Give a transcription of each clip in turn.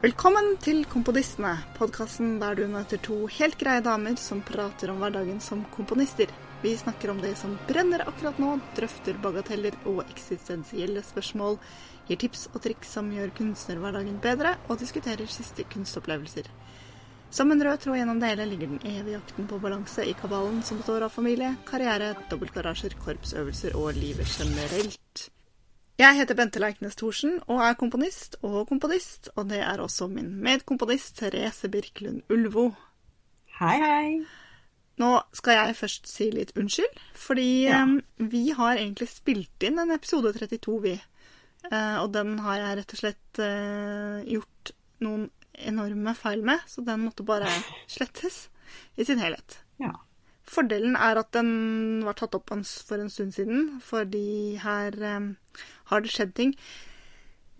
Velkommen til Komponistene, podkasten der du møter to helt greie damer som prater om hverdagen som komponister. Vi snakker om det som brenner akkurat nå, drøfter bagateller og eksistensielle spørsmål, gir tips og triks som gjør kunstnerhverdagen bedre, og diskuterer siste kunstopplevelser. Som en rød tråd gjennom det hele ligger den evige jakten på balanse i kabalen som består av familie, karriere, dobbeltgarasjer, korpsøvelser og livet generelt. Jeg heter Bente Leiknes Thorsen og er komponist og komponist, og det er også min medkomponist Therese Birkelund Ulvo. Hei, hei. Nå skal jeg først si litt unnskyld, fordi Ja. vi har egentlig spilt inn en episode 32, vi. Eh, og den har jeg rett og slett eh, gjort noen enorme feil med, så den måtte bare slettes i sin helhet. Ja. Fordelen er at den var tatt opp for en stund siden, fordi her eh, har det skjedd ting.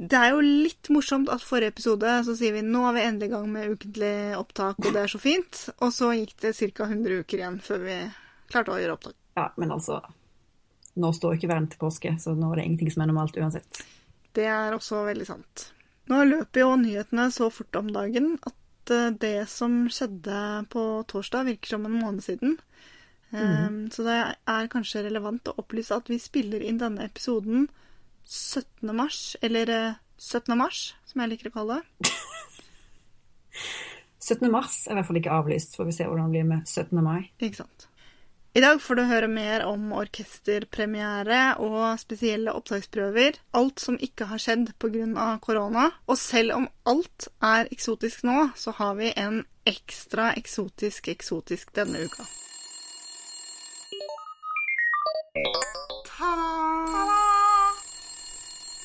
Det er jo litt morsomt at forrige episode så sier vi nå er vi endelig i gang med ukentlig opptak, og det er så fint. Og så gikk det ca. 100 uker igjen før vi klarte å gjøre opptak. ja, men altså Nå står ikke verden til påske, så nå er det ingenting som er normalt uansett. Det er også veldig sant. Nå løper jo nyhetene så fort om dagen at eh, det som skjedde på torsdag, virker som en måned siden. Eh, Så det er kanskje relevant å opplyse at vi spiller inn denne episoden 17. mars, eller eh, 17. mars, som jeg liker å kalle det. 17. mars er i hvert fall ikke avlyst, får vi se hvordan det blir med 17. mai. Ikke sant. I dag får du høre mer om orkesterpremiere og spesielle opptaksprøver. Alt som ikke har skjedd pga. korona. Og selv om alt er eksotisk nå, så har vi en ekstra eksotisk eksotisk denne uka.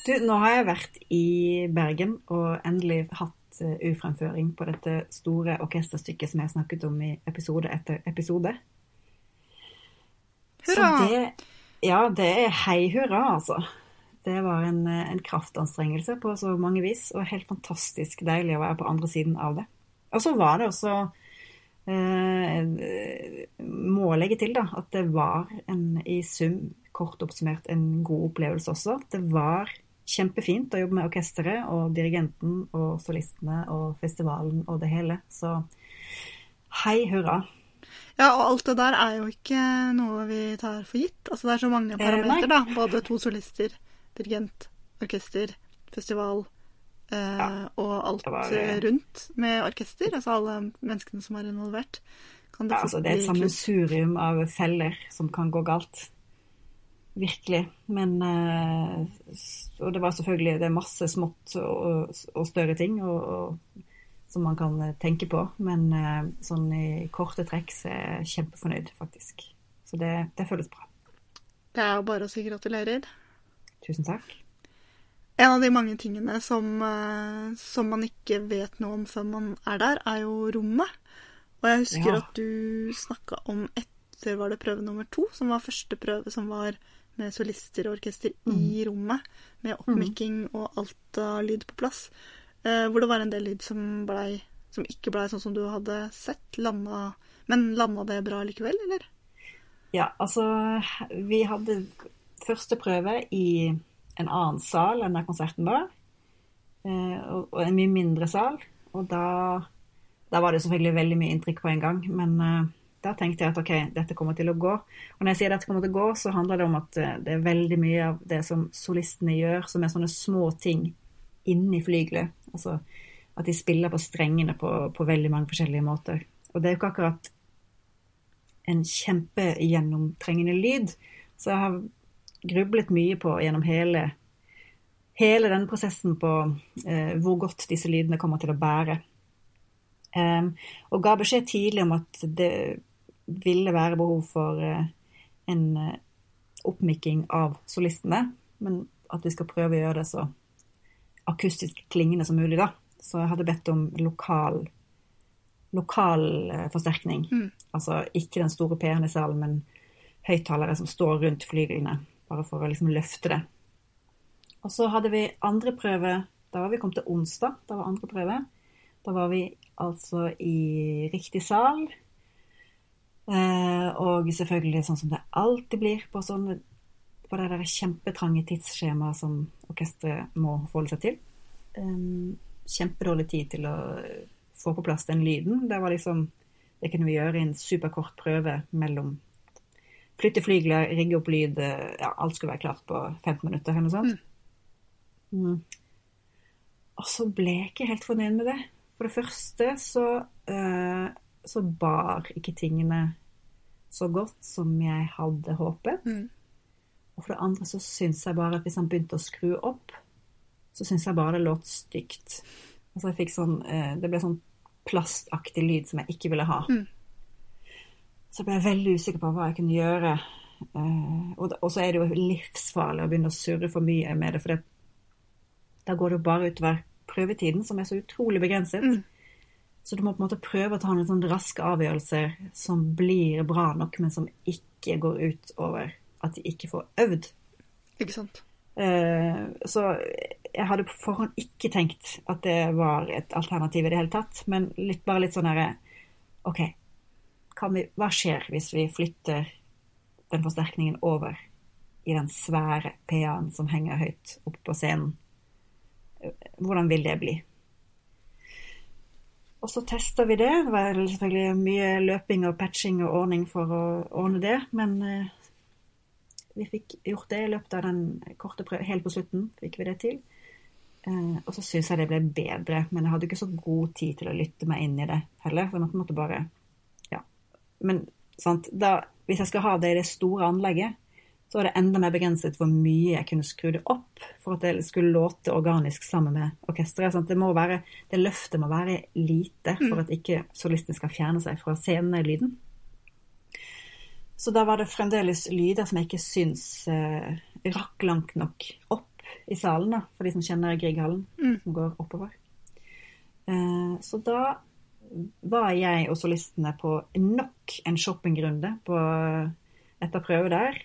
Du, nå har jeg vært i Bergen og endelig hatt ufremføring på dette store orkesterstykket som jeg snakket om i episode etter episode. Hurra! Så det, ja, det er hei hurra, altså. Det var en, eh, en kraftanstrengelse på så mange vis, og helt fantastisk deilig å være på andre siden av det. Og så var det også eh, Må legge til, da, at det var en, i sum, kort oppsummert, en god opplevelse også. Det var kjempefint å jobbe med orkesteret og dirigenten og solistene og festivalen og det hele. Så hei hurra. Ja, og alt det der er jo ikke noe vi tar for gitt. Altså, det er så mange Eh, parametere, da. Både to solister, dirigent, orkester, festival eh, og alt var, eh, eh, rundt med orkester. Altså alle menneskene som er involvert. Kan Ja, altså, det er et sammensurium av feller som kan gå galt. Virkelig. Men Og det var selvfølgelig det er masse smått og, og større ting og, og, som man kan tenke på. Men sånn i korte trekk så er jeg kjempefornøyd, faktisk. Så det, det føles bra. Det er jo bare å si gratulerer. Tusen takk. En av de mange tingene som, eh, som man ikke vet noe om før man er der, er jo rommet. Og jeg husker Ja. at du snakka om etter var det prøve nummer to, som var første prøve som var med solister og orkester i rommet, med oppmikking og alt av lyd på plass. Eh, hvor det var en del lyd som, ble, som ikke blei sånn som du hadde sett. Landa, men landa det bra likevel, eller? Ja, altså Vi hadde første prøve i en annen sal enn der konserten var. eh, Og en mye mindre sal. Og da, da var det selvfølgelig veldig mye inntrykk på en gang. Men eh, da tenkte jeg at ok, dette kommer til å gå. Og når jeg sier dette kommer til å gå, så handler det om at eh, det er veldig mye av det som solistene gjør, som er sånne små ting inni flygelet. Altså at de spiller på strengene på, på veldig mange forskjellige måter. Og det er jo ikke akkurat en kjempegjennomtrengende lyd. Så jeg har grublet mye på gjennom hele, hele denne prosessen på eh, hvor godt disse lydene kommer til å bære. Em, og ga beskjed tidlig om at det ville være behov for eh, en eh, oppmikking av solistene, men at vi skal prøve å gjøre det så akustisk klingende som mulig, da. Så jeg hadde bedt om lokal lokal eh, forsterkning. Altså ikke den store P-en i salen, men høyttalere som står rundt flyglene, bare for å liksom løfte det. Og så hadde vi andre prøve, da var vi kommet til onsdag, da var andre prøve. Da var vi altså i riktig sal. Eh, og selvfølgelig sånn som det alltid blir på sånne på det der kjempetrange tidsskjemaet som orkesteret må forholde seg til. Um, kjempedårlig tid til å få på plass den lyden. Det var liksom Det kunne vi gjøre i en superkort prøve mellom Flytte flygler, rigge opp lyd ja, Alt skulle være klart på 15 minutter eller noe sånt. Mm. Og så ble jeg ikke helt fornøyd med det. For det første så, uh, så bar ikke tingene så godt som jeg hadde håpet. Mm. Og for det andre så syns jeg bare at hvis han begynte å skru opp, så syns jeg bare det låt stygt. Altså jeg fikk sånn uh, Det ble sånn plastaktig lyd som jeg ikke ville ha. Mm. Så ble jeg veldig usikker på hva jeg kunne gjøre. Uh, og, så er det jo livsfarlig å begynne å surre for mye med det, for det, da går det jo bare utover prøvetiden, som er så utrolig begrenset. Mm. Så du må på en måte prøve å ta noen sånne raske avgjørelser som blir bra nok, men som ikke går ut over at de ikke får øvd. Ikke sant. Uh, så jeg hadde på forhånd ikke tenkt at det var et alternativ i det hele tatt, men litt, bare litt sånn herre OK, vi, hva skjer hvis vi flytter den forsterkningen over i den svære PA-en som henger høyt oppe på scenen? Hvordan vil det bli? Og så tester vi det. Det var selvfølgelig mye løping og patching og ordning for å ordne det, men eh, vi fikk gjort det i løpet av den korte prøven. Helt på slutten fikk vi det til. Eh, og så syns jeg det ble bedre, men jeg hadde ikke så god tid til å lytte meg inn i det heller. Så jeg måtte bare. Men da, hvis jeg skal ha det i det store anlegget, så var det enda mer begrenset hvor mye jeg kunne skru det opp for at det skulle låte organisk sammen med orkesteret. Det, det løftet må være lite for at ikke solisten skal fjerne seg fra scenelyden. Så da var det fremdeles lyder som jeg ikke syns eh, rakk langt nok opp i salen, da, for de som kjenner Grieghallen, mm. som går oppover. Eh, så da var jeg og solistene på nok en shoppingrunde på, etter prøve der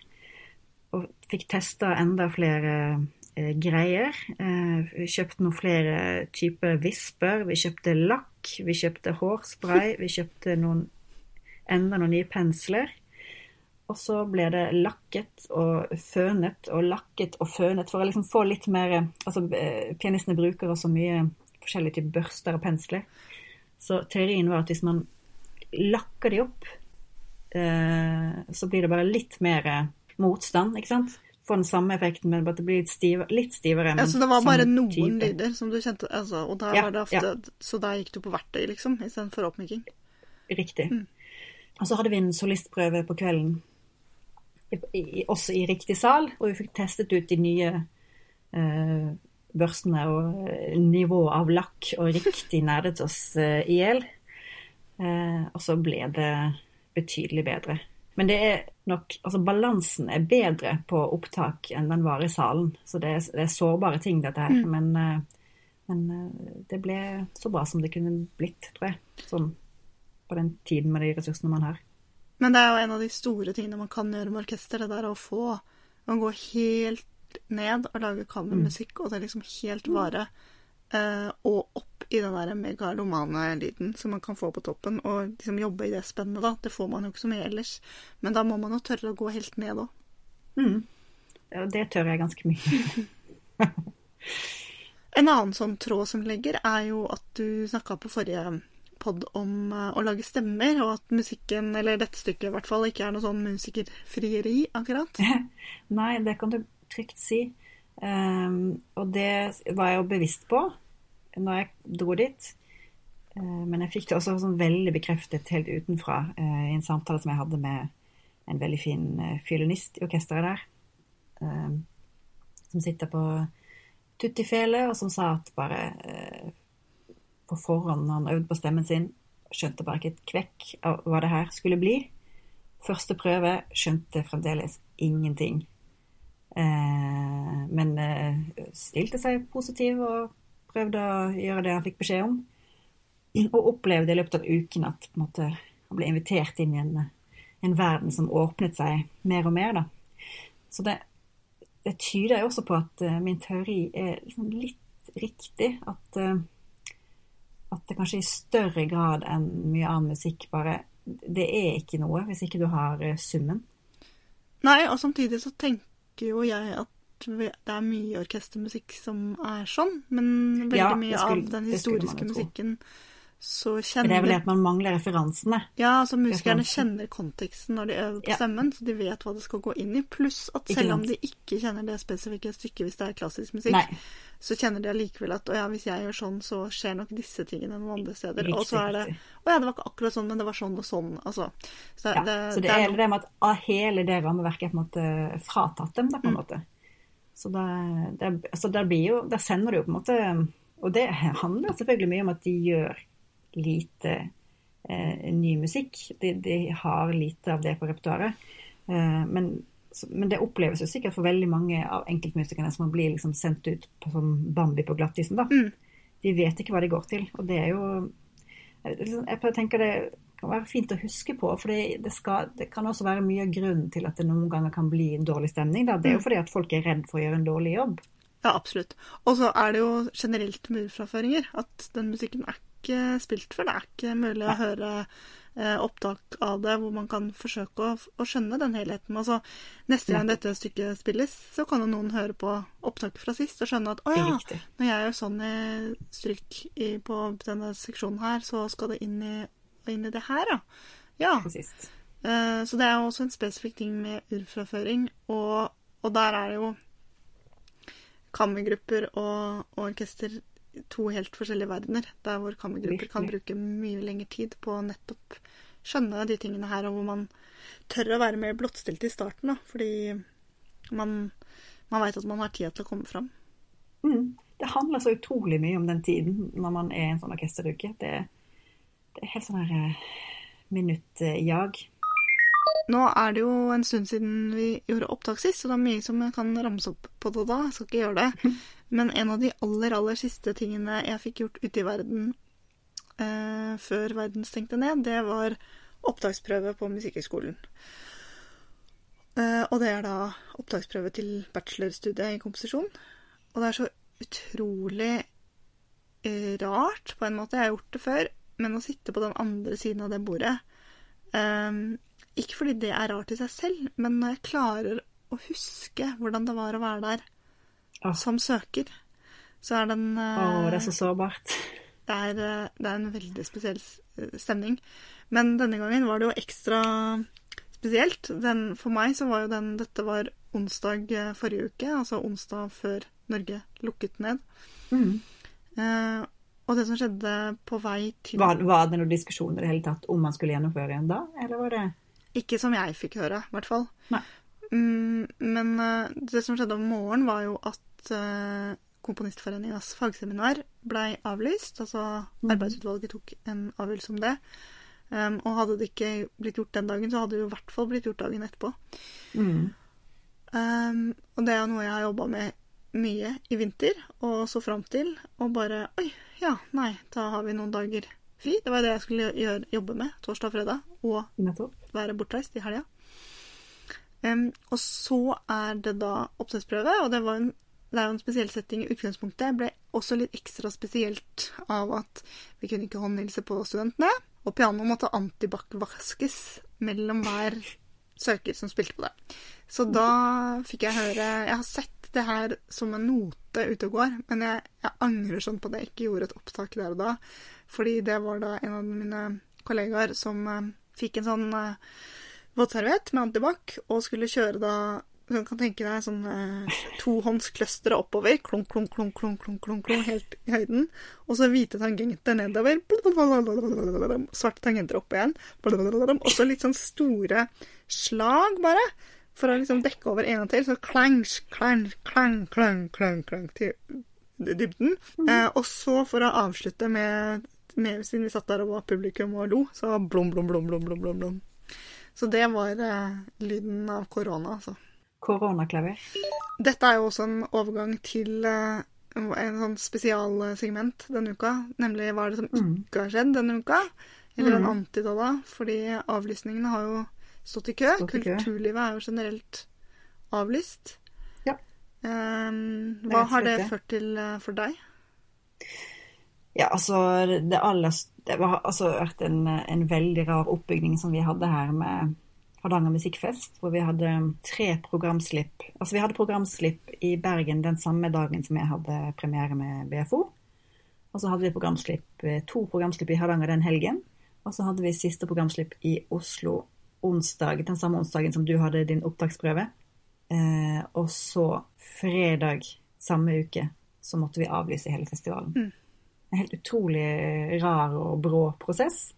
og fikk testa enda flere eh, greier. Eh, vi kjøpte noen flere typer visper. Vi kjøpte lakk, vi kjøpte hårspray, vi kjøpte noen, enda noen nye pensler. Og så ble det lakket og fønet og lakket og fønet for å liksom få litt mer Altså, eh, pianistene bruker også mye forskjellige typer børster og pensler. Så teorien var at hvis man lakker de opp, eh, så blir det bare litt mer motstand, ikke sant? Får den samme effekten, men bare at det blir litt, stiv, litt stivere. Ja, Så det var bare noen type. lyder som du kjente altså, Og da ja, var det ofte ja. Så da gikk du på verktøy, liksom, istedenfor oppmyking? Riktig. Mm. Og så hadde vi en solistprøve på kvelden, i, i, også i riktig sal, og vi fikk testet ut de nye eh, børstene og nivået nivå av lakk, og riktig nerdet oss eh, i hjel. Eh, og så ble det betydelig bedre. Men det er nok Altså, balansen er bedre på opptak enn den var i salen. Så det er, det er sårbare ting, dette her. Mm. Men, eh, men, eh, det ble så bra som det kunne blitt, tror jeg. Sånn på den tiden med de ressursene man har. Men det er jo en av de store tingene man kan gjøre med orkester, det der å få å gå helt ned og lage kammermusikk, mm. og det er liksom helt vare. Uh, og opp i den der megalomane lyden som man kan få på toppen, og liksom jobbe i det spennet, da. Det får man jo ikke så mye ellers. Men da må man jo tørre å gå helt ned òg. Mm. Det tør jeg ganske mye. en annen sånn tråd som ligger, er jo at du snakka på forrige pod om uh, å lage stemmer, og at musikken, eller dette stykket i hvert fall, ikke er noe sånn musikerfrieri, akkurat. Nei, det kan du trygt si. Um, og det var jeg jo bevisst på når jeg dro dit. Uh, men jeg fikk det også sånn veldig bekreftet helt utenfra uh, i en samtale som jeg hadde med en veldig fin uh, fiolinist i orkesteret der. Um, som sitter på tuttifele, og som sa at bare på forhånd når han øvde på stemmen sin, skjønte bare ikke et kvekk av hva det her skulle bli. Første prøve skjønte fremdeles ingenting. Eh, men eh, stilte seg positiv og prøvde å gjøre det han fikk beskjed om. Og opplevde i løpet av uken at måte, han ble invitert inn i en, en, verden som åpnet seg mer og mer. Da. Så det, det tyder også på at uh, min teori er liksom litt riktig. At, at det kanskje i større grad enn mye annen musikk bare Det er ikke noe hvis ikke du har summen. Nei, og samtidig så tenker tenker jo jeg at det er mye orkestermusikk som er sånn, men veldig Ja, mye skulle- av den historiske musikken tro. Så kjenner Det er vel det at man mangler referansene. Ja, altså musikerne kjenner konteksten når de øver på Ja. stemmen, så de vet hva det skal gå inn i. Pluss at selv om de ikke kjenner det spesifikke stykket hvis det er klassisk musikk, Nei. så kjenner de allikevel at å ja, hvis jeg gjør sånn, så skjer nok disse tingene noen andre steder. og så er det å ja, det var ikke akkurat sånn, men det var sånn og sånn. Altså. Så, Ja, det, så det, er det med at ah, hele det rammeverket er på en måte fratatt dem, da, på en Mm. måte. Så da, det, altså det blir jo, der sender du jo på en måte Og det handler selvfølgelig mye om at de gjør lite eh, ny musikk. De, de har lite av det på repertoaret. Eh, men, men det oppleves jo sikkert for veldig mange av enkeltmusikerne som blir liksom sendt ut på, som Bambi på glattisen. da. Mm. De vet ikke hva de går til. Og det er jo jeg liksom- Jeg tenker det kan være fint å huske på, for det, det, skal, det kan også være mye grunn til at det noen ganger kan bli en dårlig stemning. Da. Det er jo fordi at folk er redd for å gjøre en dårlig jobb. Ja, absolutt. Og så er det jo generelt med urfraføringer at den musikken er ikke spilt før. Det er ikke mulig å høre eh, opptak av det hvor man kan forsøke å, å skjønne den helheten. Altså, neste gang dette stykket spilles, så kan jo noen høre på opptaket fra sist og skjønne at å ja, når jeg gjør sånn i stryk i, på denne seksjonen her, så skal det inn i, inn i det her, ja. Ja. Eh, Så det er jo også en spesifikk ting med urfraføring, og, og der er det jo kammergrupper og, og orkester to helt forskjellige verdener, der hvor kammergrupper kan bruke mye lengre tid på å nettopp skjønne de tingene her, og hvor man tør å være mer blottstilt i starten, da, fordi man, man veit at man har tid til å komme fram. Mm. Det handler så utrolig mye om den tiden når man er i en sånn orkesteruke. Det, det er helt sånn her eh, minuttjag. Nå er det jo en stund siden vi gjorde opptak sist, så det er mye som jeg kan ramse opp på det da. Jeg skal ikke gjøre det. Men en av de aller, aller siste tingene jeg fikk gjort ute i verden eh, før verden stengte ned, det var opptaksprøve på Musikkhøgskolen. Eh, og det er da opptaksprøve til bachelorstudiet i komposisjon. Og det er så utrolig eh, rart, på en måte. Jeg har gjort det før, men å sitte på den andre siden av det bordet eh, Ikke fordi det er rart i seg selv, men når jeg klarer å huske hvordan det var å være der Åh. som søker, så er den eh, Å, det er så sårbart. det er, eh, det er en veldig spesiell stemning. Men denne gangen var det jo ekstra spesielt. Den, for meg så var jo den Dette var onsdag eh, forrige uke, altså onsdag før Norge lukket ned. Mm. Eh, og det som skjedde på vei til Var, var det noen diskusjon i det hele tatt om man skulle gjennomføre en da, eller var det Ikke som jeg fikk høre, i hvert fall. Nei. Mm, men eh, det som skjedde om morgenen, var jo at uh, Komponistforeningas fagseminar blei avlyst. Altså Mhm. arbeidsutvalget tok en avgjørelse om det. Um, og hadde det ikke blitt gjort den dagen, så hadde det jo i hvert fall blitt gjort dagen etterpå. mm. Um, og det er jo noe jeg har jobba med mye i vinter, og så fram til. Og bare Oi, ja, nei, da har vi noen dager fri. Det var det jeg skulle gjøre, jobbe med torsdag og fredag, og Nettopp. være bortreist i helga. Um, og så er det da opptaksprøve, og det, var en, det er jo en spesiell setting i utgangspunktet. Ble også litt ekstra spesielt av at vi kunne ikke håndhilse på studentene. Og pianoet måtte antibac-vaskes mellom hver søker som spilte på det. Så da fikk jeg høre Jeg har sett det her som en note ute og går, men jeg, jeg angrer sånn på at jeg ikke gjorde et opptak der og da. Fordi det var da en av mine kollegaer som eh, fikk en sånn eh, våtserviett med antibac og skulle kjøre da du kan tenke deg sånn eh, tohåndsclustere oppover, klunk, klunk, klunk, klunk, klunk, klunk, klunk, helt i høyden. Og så hvite tangenter nedover. Svarte tangenter opp igjen. Og så litt sånn store slag, bare. For å liksom dekke over en og til. Så klang, klang, klang, klang, klang, klang til dybden. Eh, og så for å avslutte med, med Siden vi satt der og var publikum og lo, så blom, blom, blom, blom, blom, blom, blom. Så det var eh, lyden av korona, altså. Koronaklaver. Dette er jo også en overgang til eh, en sånn spesialsegment denne uka. Nemlig hva er det som Mm. ikke har skjedd denne uka? Eller en Mm. Fordi avlysningene har jo stått i kø. Stått i kø. Kulturlivet er jo generelt avlyst. Ja. Er hva har det ført til eh, for deg? Ja, altså det aller Det har altså vært en, en veldig rar oppbygning som vi hadde her med Hardanger Musikkfest, hvor vi hadde tre programslipp. Altså vi hadde programslipp i Bergen den samme dagen som jeg hadde premiere med BFO. Og så hadde vi programslipp, eh, to programslipp i Hardanger den helgen. Og så hadde vi siste programslipp i Oslo onsdag, den samme onsdagen som du hadde din opptaksprøve. Eh, og så fredag samme uke så måtte vi avlyse hele festivalen. Mm. En helt utrolig rar og brå prosess.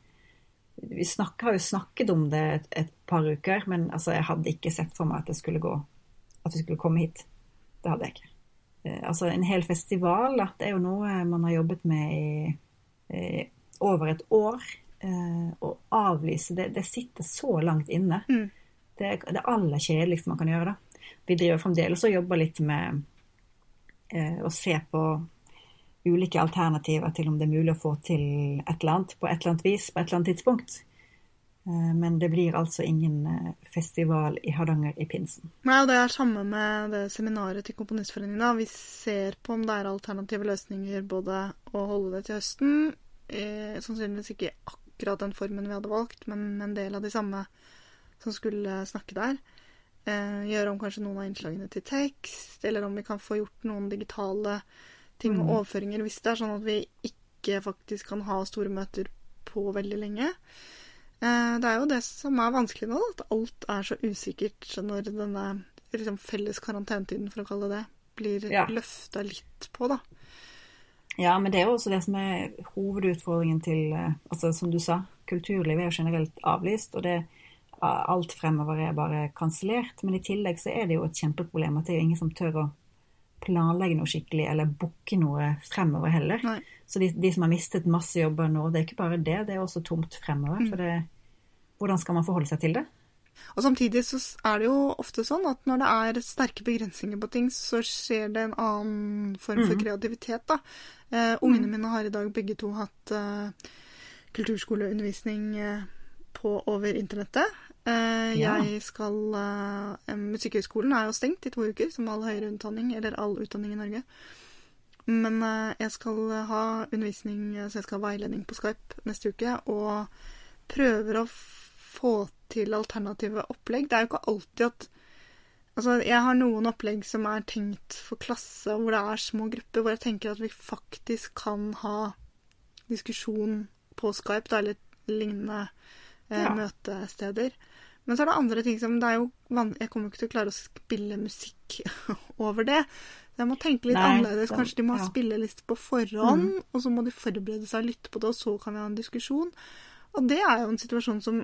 Vi snakker, har jo snakket om det et, et par uker, men altså, jeg hadde ikke sett for meg at det skulle gå At vi skulle komme hit. Det hadde jeg ikke. Eh, altså, en hel festival, da, det er jo noe man har jobbet med i, i over et år. Eh, å avlyse, det, det, sitter så langt inne. Mm. Det er det aller kjedeligste man kan gjøre. da. Vi driver fremdeles og jobber litt med eh, å se på ulike alternativer til om det er mulig å få til et eller annet på et eller annet vis på et eller annet tidspunkt. Eh, men det blir altså ingen eh, festival i Hardanger i pinsen. Nei, og Det er samme med det seminaret til Komponistforeningen. Vi ser på om det er alternative løsninger, både å holde det til høsten, eh, sannsynligvis ikke akkurat den formen vi hadde valgt, men en del av de samme som skulle snakke der. Eh, gjøre om kanskje noen av innslagene til tekst, eller om vi kan få gjort noen digitale ting og Mm. overføringer hvis det er sånn at vi ikke faktisk kan ha store møter på veldig lenge. Eh, det er jo det som er vanskelig nå, at alt er så usikkert når denne liksom, felles karantenetiden, for å kalle det det, blir Ja. løfta litt på, da. Ja, men det er jo også det som er hovedutfordringen til eh, altså Som du sa, kulturlivet er jo generelt avlyst, og det alt fremover er bare kansellert. Men i tillegg så er det jo et kjempeproblem at det er jo ingen som tør å planlegge noe skikkelig eller booke noe fremover heller. Nei. Så de, de som har mistet masse jobber nå, det er ikke bare det, det er også tomt fremover. For det, hvordan skal man forholde seg til det? Og samtidig så er det jo ofte sånn at når det er sterke begrensninger på ting, så skjer det en annen form for Mhm. kreativitet, da. Eh, ungene mine har i dag begge to hatt eh, kulturskoleundervisning eh, på over internettet. Eh, Ja. Jeg skal eh, Musikkhøgskolen er jo stengt i to uker, som all høyere utdanning, eller all utdanning i Norge. Men eh, jeg skal ha undervisning, så jeg skal ha veiledning på Skype neste uke, og prøver å få til alternative opplegg. Det er jo ikke alltid at Altså, jeg har noen opplegg som er tenkt for klasse, hvor det er små grupper, hvor jeg tenker at vi faktisk kan ha diskusjon på Skype, da, eller lignende eh, Ja. møtesteder. Men så er det andre ting som det er jo Jeg kommer ikke til å klare å spille musikk over det. Jeg må tenke litt Nei, annerledes. det- Kanskje de må ja. spilleliste på forhånd, og så må de forberede seg og lytte på det, og så kan vi ha en diskusjon. Og det er jo en situasjon som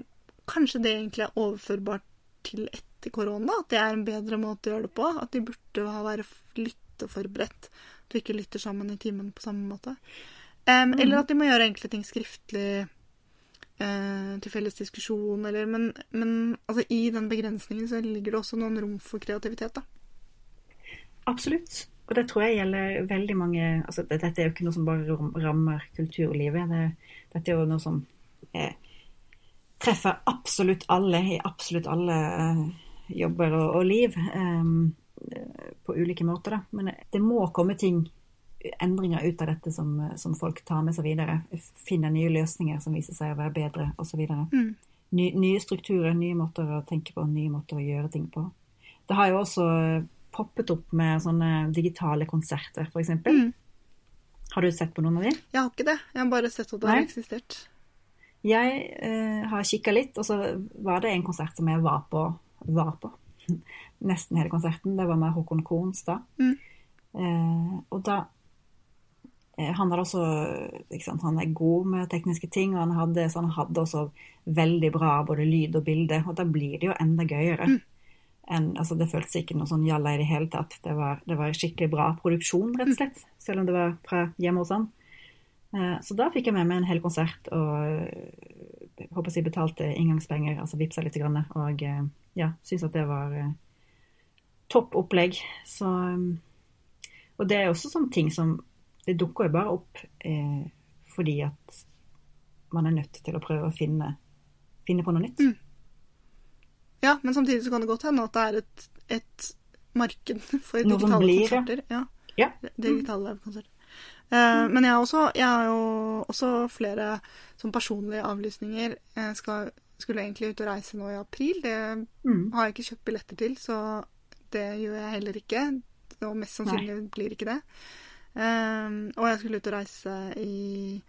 kanskje det egentlig er overførbart til etter korona. At det er en bedre måte å gjøre det på. At de burde ha være lytteforberedt. At vi ikke lytter sammen i timen på samme måte. Em, Eller at de må gjøre enkle ting skriftlig eh, til felles diskusjon, eller Men, men altså, i den begrensningen så ligger det også noen rom for kreativitet, da. Absolutt. Og det tror jeg gjelder veldig mange altså Dette er jo ikke noe som bare ram- rammer kulturlivet. Det, dette er jo noe som eh, treffer absolutt alle i absolutt alle eh, jobber og, og liv. eh, på ulike måter, da. Men det må komme ting, endringer ut av dette som, som folk tar med seg videre. Finner nye løsninger som viser seg å være bedre, osv. Mm. Ny, nye strukturer, nye måter å tenke på, nye måter å gjøre ting på. Det har jo også poppet opp med sånne digitale konserter, f.eks. Mm. Har du sett på noen av de? Jeg har ikke det. Jeg har bare sett at det har eksistert. Jeg eh, har kikka litt, og så var det en konsert som jeg var på. Var på. Nesten hele konserten. Det var med Håkon Kornstad. Mm. Eh, og da Han hadde også sant, Han er god med tekniske ting, og han hadde, så han hadde også veldig bra både lyd og bilde. Og da blir det jo enda gøyere. Mm. En, altså det føltes ikke noe sånn jalla i det hele tatt. Det var, det var skikkelig bra produksjon, rett og slett. Selv om det var fra hjemme hos han. Eh, Så da fikk jeg med meg en hel konsert og eh, jeg håper jeg betalte inngangspenger, altså vippsa litt, grann, og eh, ja, syntes at det var eh, topp opplegg. Så eh, Og det er også sånne ting som Det dukker jo bare opp eh, fordi at man er nødt til å prøve å finne, finne på noe nytt. Mm. Ja, men samtidig så kan det godt hende at det er et, et marked for Noe digitale blir, konserter. Ja. Ja. Digitale konserter. Eh, men jeg har, også, jeg har jo også flere som personlige avlysninger. Jeg skal skulle egentlig ut og reise nå i april. Det Mm. har jeg ikke kjøpt billetter til, så det gjør jeg heller ikke. Og mest sannsynlig blir ikke det. Ehm, og jeg skulle ut og reise i,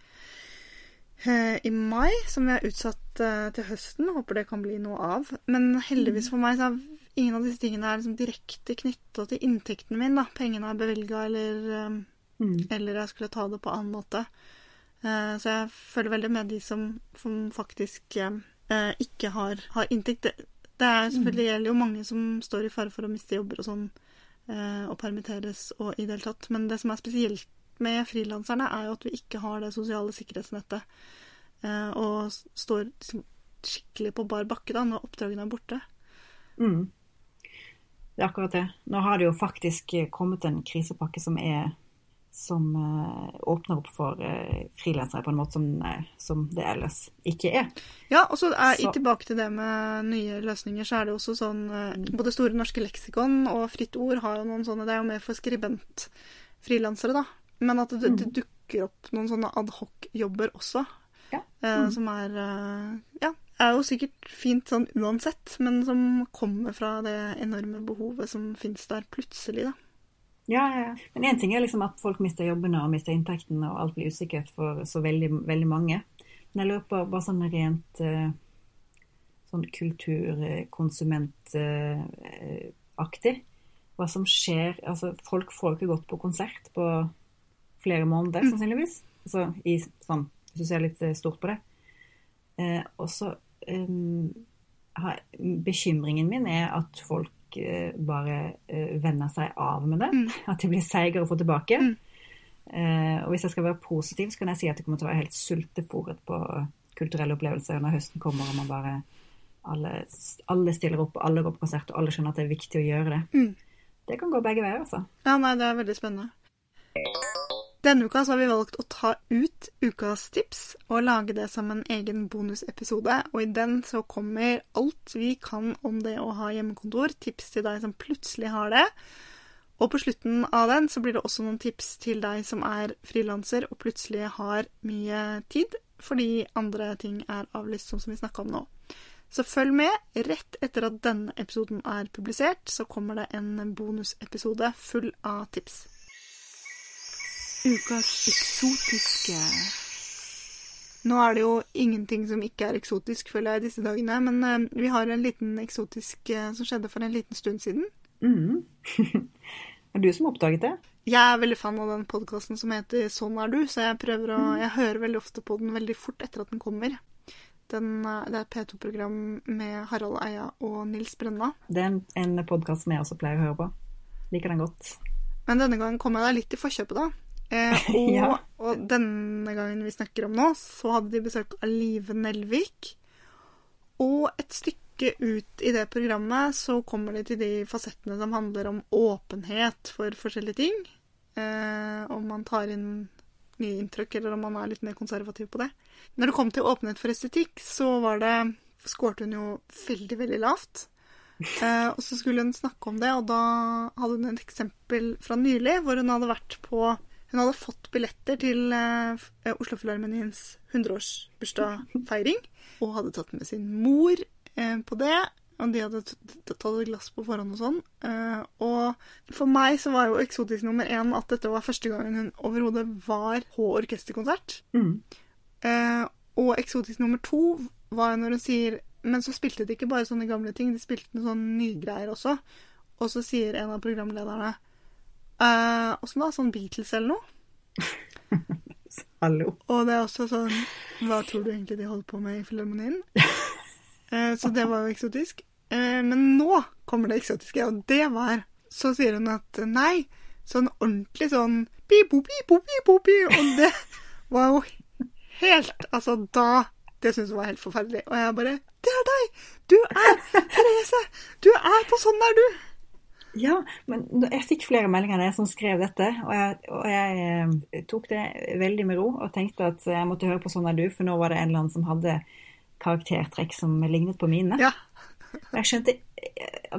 uh, i mai, som vi har utsatt uh, til høsten. Håper det kan bli noe av. Men heldigvis for meg så er ingen av disse tingene liksom direkte knytta til inntekten min. da. Pengene er bevilga, eller, um, Mm. eller jeg skulle ta det på annen måte. Uh, så jeg føler veldig med de som, som faktisk ikke har, har inntekt. Det, det er selvfølgelig gjelder jo mange som står i fare for å miste jobber og sånn, og permitteres og i det hele tatt. Men det som er spesielt med frilanserne, er jo at vi ikke har det sosiale sikkerhetsnettet. eh, og står liksom skikkelig på bar bakke da, når oppdragene er borte. Mm. Det er akkurat det. Nå har det jo faktisk kommet en krisepakke som er som eh, åpner opp for uh, frilansere på en måte som, eh, som det ellers ikke er. Ja, og så er Så- tilbake til det med nye løsninger, så er det også sånn eh, Både Store norske leksikon og Fritt Ord har jo noen sånne Det er jo mer for skribent-frilansere, da. Men at det, det dukker opp noen sånne adhoc-jobber også. Ja. Mm. Som er eh, Ja, er jo sikkert fint sånn uansett, men som kommer fra det enorme behovet som finnes der plutselig, da. Ja, ja. Men én ting er liksom at folk mister jobbene og mister inntekten, og alt blir usikkert for så veldig, veldig mange. Men jeg lurer på bare sånn rent eh, sånn kulturkonsumentaktig. Hva som skjer Altså, folk får jo ikke gått på konsert på flere måneder, sannsynligvis. Altså, i, sånn, hvis du ser litt eh, stort på det. Eh, og så um, Bekymringen min er at folk eh, bare eh, venner seg av med det. At de blir seigere å få tilbake. Mm. Uh, og hvis jeg skal være positiv, så kan jeg si at det kommer til å være helt sultefòret på kulturelle opplevelser når høsten kommer og man bare alle, alle stiller opp, alle går på konsert, og alle skjønner at det er viktig å gjøre det. Mm. Det kan gå begge veier, altså. Ja, nei, det er veldig spennende. Denne uka har vi valgt å ta ut ukas tips og lage det som en egen bonusepisode. Og i den så kommer alt vi kan om det å ha hjemmekontor. Tips til deg som plutselig har det. Og på slutten av den så blir det også noen tips til deg som er frilanser og plutselig har mye tid fordi andre ting er avlyst, sånn som vi snakka om nå. Så følg med. Rett etter at denne episoden er publisert, så kommer det en bonusepisode full av tips. Ukas eksotiske Nå er det jo ingenting som ikke er eksotisk, føler jeg, disse dagene. Men eh, vi har en liten eksotisk eh, som skjedde for en liten stund siden. Mm. det er du som oppdaget det? Jeg er veldig fan av den podkasten som heter Sånn er du, så jeg prøver å Jeg hører veldig ofte på den veldig fort etter at den kommer. Den, eh, det er et P2-program med Harald Eia og Nils Brenna. Det er en, en podkast som jeg også pleier å høre på. Liker den godt. Men denne gangen kom jeg deg litt i forkjøpet, da. Eh, og, Ja. og denne gangen vi snakker om nå, så hadde de besøk av Live Nelvik. Og et stykke ut i det programmet så kommer de til de fasettene som handler om åpenhet for forskjellige ting. Eh, om man tar inn nye inntrykk, eller om man er litt mer konservativ på det. Når det kom til åpenhet for estetikk, så var det skårte hun jo veldig, veldig lavt. Eh, og så skulle hun snakke om det, og da hadde hun et eksempel fra nylig hvor hun hadde vært på Hun hadde fått billetter til eh, f- Oslo Filharmoniens 100-årsbursdagsfeiring. Og hadde tatt med sin mor eh, på det. Og de hadde tatt et glass på forhånd og sånn. Eh, og for meg så var jo eksotisk nummer én at dette var første gangen hun overhodet var på orkesterkonsert. Mm. Eh, og eksotisk nummer to var når hun sier Men så spilte de ikke bare sånne gamle ting, de spilte noen sånne nygreier også. Og så sier en av programlederne eh, Åssen da? Sånn Beatles eller noe? Hallo. Og det er også sånn Hva tror du egentlig de holder på med i Filharmonien? uh, så det var jo eksotisk. Uh, men nå kommer det eksotiske, og det var Så sier hun at nei, sånn ordentlig sånn bibo, bibo, bibo, bibo, Og det var jo helt Altså, da Det syntes hun var helt forferdelig. Og jeg bare Det er deg! Du er Therese! Du er på Sånn er du! Ja, men jeg fikk flere meldinger av jeg som skrev dette, og jeg, og jeg eh, tok det veldig med ro og tenkte at jeg måtte høre på Sånn er du, for nå var det en eller annen som hadde karaktertrekk som lignet på mine. Ja. Og jeg skjønte,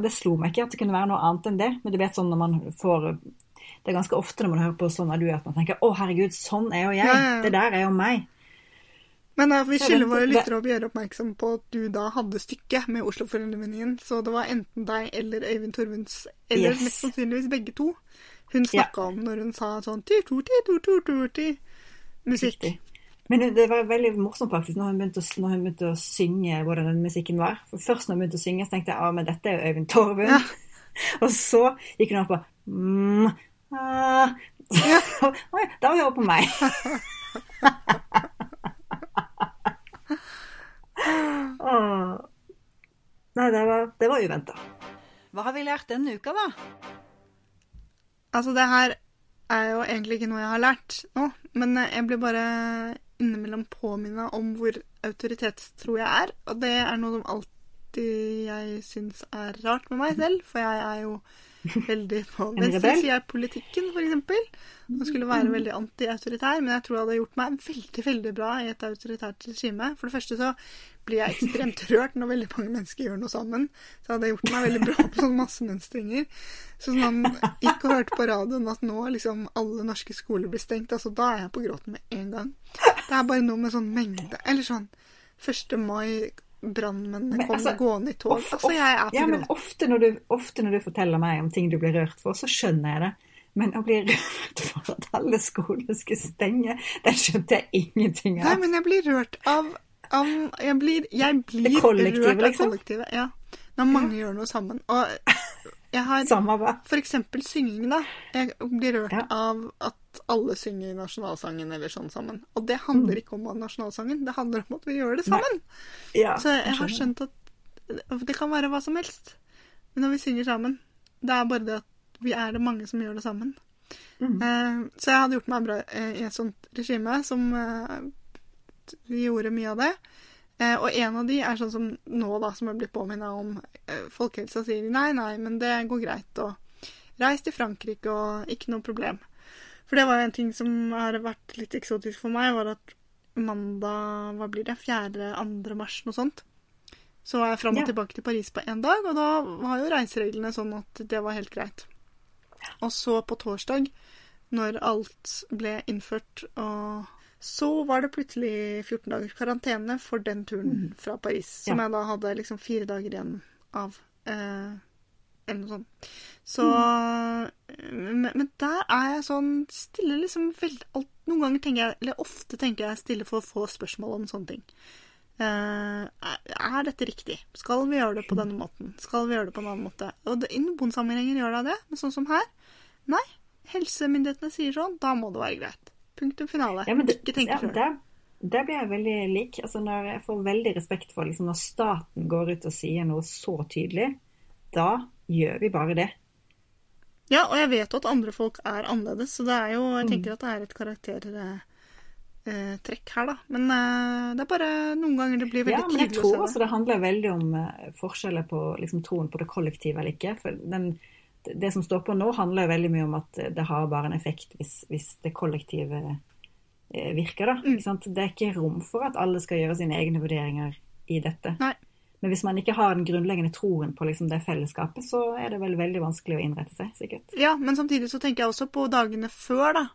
Det slo meg ikke at det kunne være noe annet enn det, men du vet sånn når man får Det er ganske ofte når man hører på Sånn er du, at man tenker 'Å, herregud, sånn er jo jeg'. Ja, ja, ja. Det der er jo meg. Men uh, vi skylder våre lyttere å gjøre oppmerksom på at du da hadde stykke med Oslo-foreldremenyen, så det var enten deg eller Øyvind Torvunds, eller Yes. mest sannsynligvis begge to, hun snakka om når hun sa sånn ti, to, ti, to, to, to, ti. Musikk. Riktig. Men det- var veldig morsomt faktisk når hun begynte å, hun begynte å synge hvordan den musikken var. For Først når hun begynte å synge, så tenkte jeg ja, men dette er jo Øyvind Torvund. Ja. og så gikk hun opp på mm, ah. Da var hun på meg. Nei, det var, det var uventa. Hva har vi lært denne uka, da? Altså, det her er jo egentlig ikke noe jeg har lært nå, men jeg blir bare innimellom påminna om hvor autoritetstro jeg er, og det er noe som alltid jeg syns er rart med meg selv, for jeg er jo veldig på venstresida i politikken, f.eks. Og skulle være veldig anti-autoritær, men jeg tror det hadde gjort meg veldig veldig bra i et autoritært regime. For det første så blir jeg ekstremt rørt når veldig mange mennesker gjør noe sammen. Så hadde jeg gjort meg veldig bra på sånne massemønstringer. Så når man gikk og hørte på radioen at nå liksom alle norske skoler blir stengt, altså da er jeg på gråten med en gang. Det er bare noe med sånn mengde Eller sånn 1. mai, brannmennene kommer kom altså, gående i tog. Altså, jeg er på ja, men ofte når, du, ofte når du forteller meg om ting du blir rørt for, så skjønner jeg det. Men å bli rørt for at alle skoler skulle stenge, det skjønte jeg ingenting av. Nei, men jeg blir rørt av, av Jeg blir, jeg blir Det rørt av liksom? kollektivet. Ja. Når mange gjør noe sammen. Og jeg har Samme for eksempel synging, da. Jeg blir rørt Ja. av at alle synger nasjonalsangen eller sånn sammen. Og det Mm. handler ikke om nasjonalsangen, det handler om at vi gjør det sammen. Ja, Så jeg har skjønt at det kan være hva som helst. Men når vi synger sammen, det er bare det at vi er det mange som gjør det sammen. Mm. Eh, så jeg hadde gjort meg bra eh, i et sånt regime som eh, vi gjorde mye av det. Eh, og en av de er sånn som nå, da, som jeg blitt påminna om. Eh, folkehelsa sier nei, nei, men det går greit. Og reis til Frankrike og ikke noe problem. For det var en ting som har vært litt eksotisk for meg, var at mandag, hva blir det, 4.-2. mars, noe sånt. Så var jeg fram og tilbake til Paris på én dag, og da var jo reisereglene sånn at det var helt greit. Og så på torsdag, når alt ble innført, og så var det plutselig 14 dagers karantene for den turen fra Paris, som Ja. jeg da hadde liksom fire dager igjen av. Eh, eller noe sånt. Så men, men der er jeg sånn stille liksom veldig alt, Noen ganger tenker jeg, eller ofte tenker jeg stille for å få spørsmål om sånne ting. Eh, er, er dette riktig? Skal vi gjøre det på denne måten? Skal vi gjøre det på en annen måte? Og det, I noen sammenhenger gjør det det, men sånn som her Nei. Helsemyndighetene sier sånn, da må det være greit. Punktum finale. Ja, men det, Ikke tenke ja, sjøl. der, der blir jeg veldig lik. Altså, når jeg får veldig respekt for liksom, når staten går ut og sier noe så tydelig, da gjør vi bare det. Ja, og jeg vet jo at andre folk er annerledes, så det er jo Mm. Jeg tenker at det er et karaktertrekk her, da. Men eh, det er bare noen ganger det blir veldig tydelig. Ja, men jeg tror også det. handler veldig om eh, forskjeller på liksom, troen på det kollektive eller ikke. For den, det som står på nå, handler veldig mye om at det har bare en effekt hvis, hvis det kollektive eh, virker. Da. Mm. Det er ikke rom for at alle skal gjøre sine egne vurderinger i dette. Nei. Men hvis man ikke har den grunnleggende troen på liksom, det fellesskapet, så er det vel veldig vanskelig å innrette seg, sikkert. Ja, men samtidig så tenker jeg også på dagene før, da.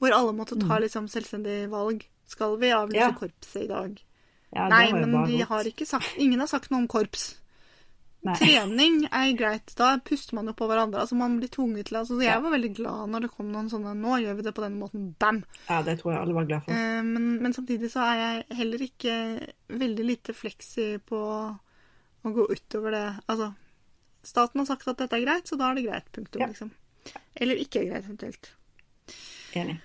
Hvor alle måtte ta Mm. liksom selvstendig valg. Skal vi avlyse Ja. korpset i dag? Ja, Nei, men de har ikke sagt Ingen har sagt noe om korps. Nei. Trening er greit. Da puster man jo på hverandre. Altså Man blir tvunget til altså, så Jeg var veldig glad når det kom noen sånne Nå gjør vi det på denne måten. Bam! Ja, det tror jeg alle var glad for. Eh, men, men samtidig så er jeg heller ikke veldig lite fleksi på å gå utover det. Altså, staten har sagt at dette er greit, så da er det greit. Punktum, Ja. liksom. Eller ikke greit, eventuelt. Enig.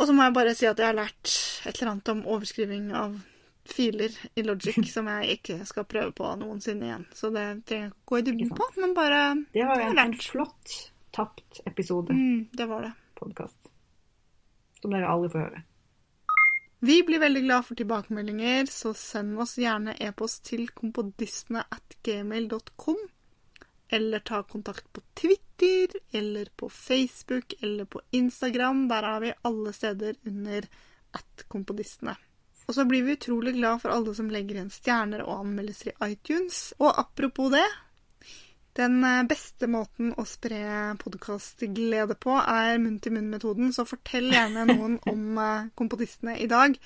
Og så må jeg bare si at jeg har lært et eller annet om overskriving av filer i Logic som jeg ikke skal prøve på noensinne igjen. Så det trenger jeg ikke gå i dybden på, men bare Det var jo en, en flott tapt episode mm, Det var det. podkast. Som dere aldri får høre. Vi blir veldig glad for tilbakemeldinger, så send oss gjerne e-post til kompodistene at gmail.com. Eller ta kontakt på Twitter, eller på Facebook, eller på Instagram. Der er vi alle steder under at kompodistene. Og så blir vi utrolig glad for alle som legger igjen stjerner og anmeldelser i iTunes. Og apropos det, den eh, beste måten å spre podkastglede på er munn-til-munn-metoden, så fortell gjerne noen om komponistene i dag.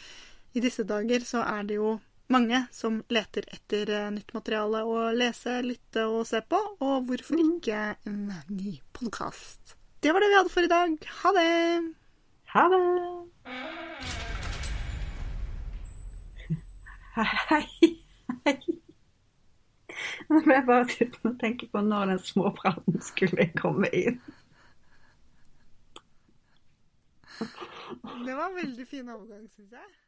i disse dager så er det jo mange som leter etter eh, nytt materiale å lese, lytte og se på, og hvorfor ikke en ny podkast? Det var det vi hadde for i dag. Ha det! Ha det! Hei. Hei. Nå ble jeg bare sittende og tenke på når den småpraten skulle komme inn. Det var en veldig fin overgang, syns jeg.